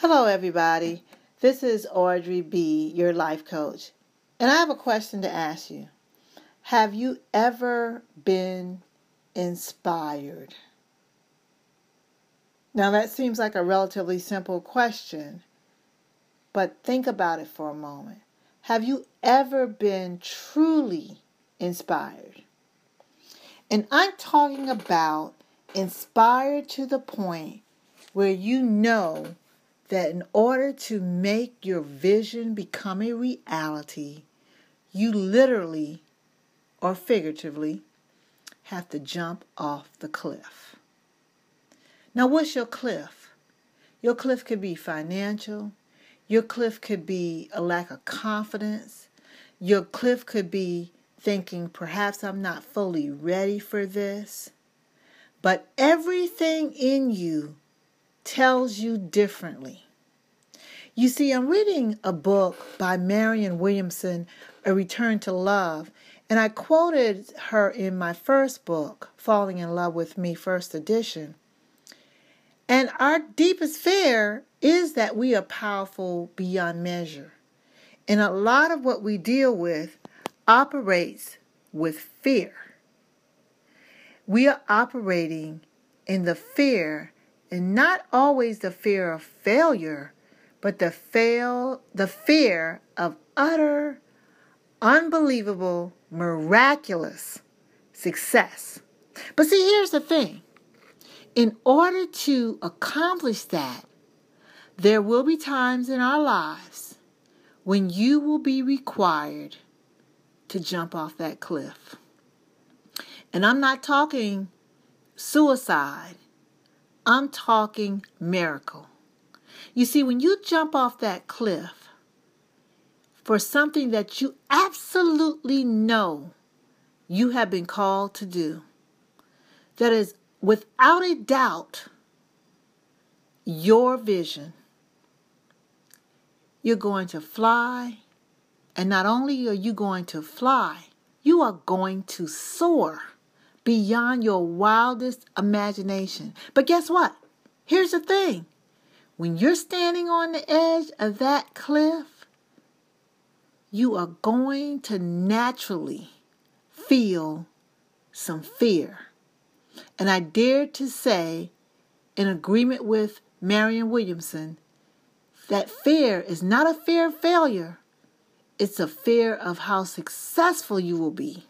Hello, everybody. This is Audrey B., your life coach. And I have a question to ask you Have you ever been inspired? Now, that seems like a relatively simple question, but think about it for a moment. Have you ever been truly inspired? And I'm talking about inspired to the point where you know that in order to make your vision become a reality, you literally or figuratively have to jump off the cliff. Now, what's your cliff? Your cliff could be financial, your cliff could be a lack of confidence, your cliff could be thinking perhaps I'm not fully ready for this. But everything in you tells you differently. You see, I'm reading a book by Marianne Williamson, A Return to Love, and I quoted her in my first book, Falling in Love with Me, first edition. And our deepest fear is that we are powerful beyond measure. And a lot of what we deal with operates with fear. We are operating in the fear and not always the fear of failure, but the fail the fear of utter unbelievable miraculous success. But see here's the thing. In order to accomplish that, there will be times in our lives when you will be required to jump off that cliff. And I'm not talking suicide. I'm talking miracle. You see, when you jump off that cliff for something that you absolutely know you have been called to do, that is without a doubt your vision, you're going to fly. And not only are you going to fly, you are going to soar beyond your wildest imagination. But guess what? Here's the thing when you're standing on the edge of that cliff, you are going to naturally feel some fear. And I dare to say, in agreement with Marianne Williamson, that fear is not a fear of failure, it's a fear of how successful you will be.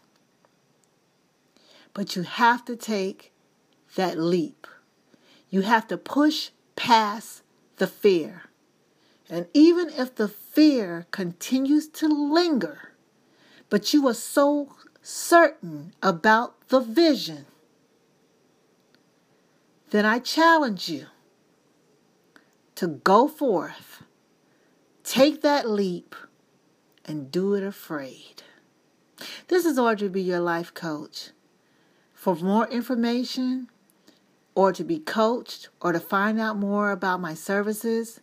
But you have to take that leap. You have to push past the fear. And even if the fear continues to linger, but you are so certain about the vision, then I challenge you to go forth, take that leap, and do it afraid. This is Audrey B, your life coach. For more information, or to be coached, or to find out more about my services,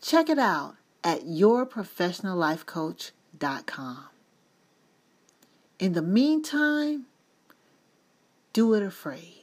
check it out at yourprofessionallifecoach.com. In the meantime, do it afraid.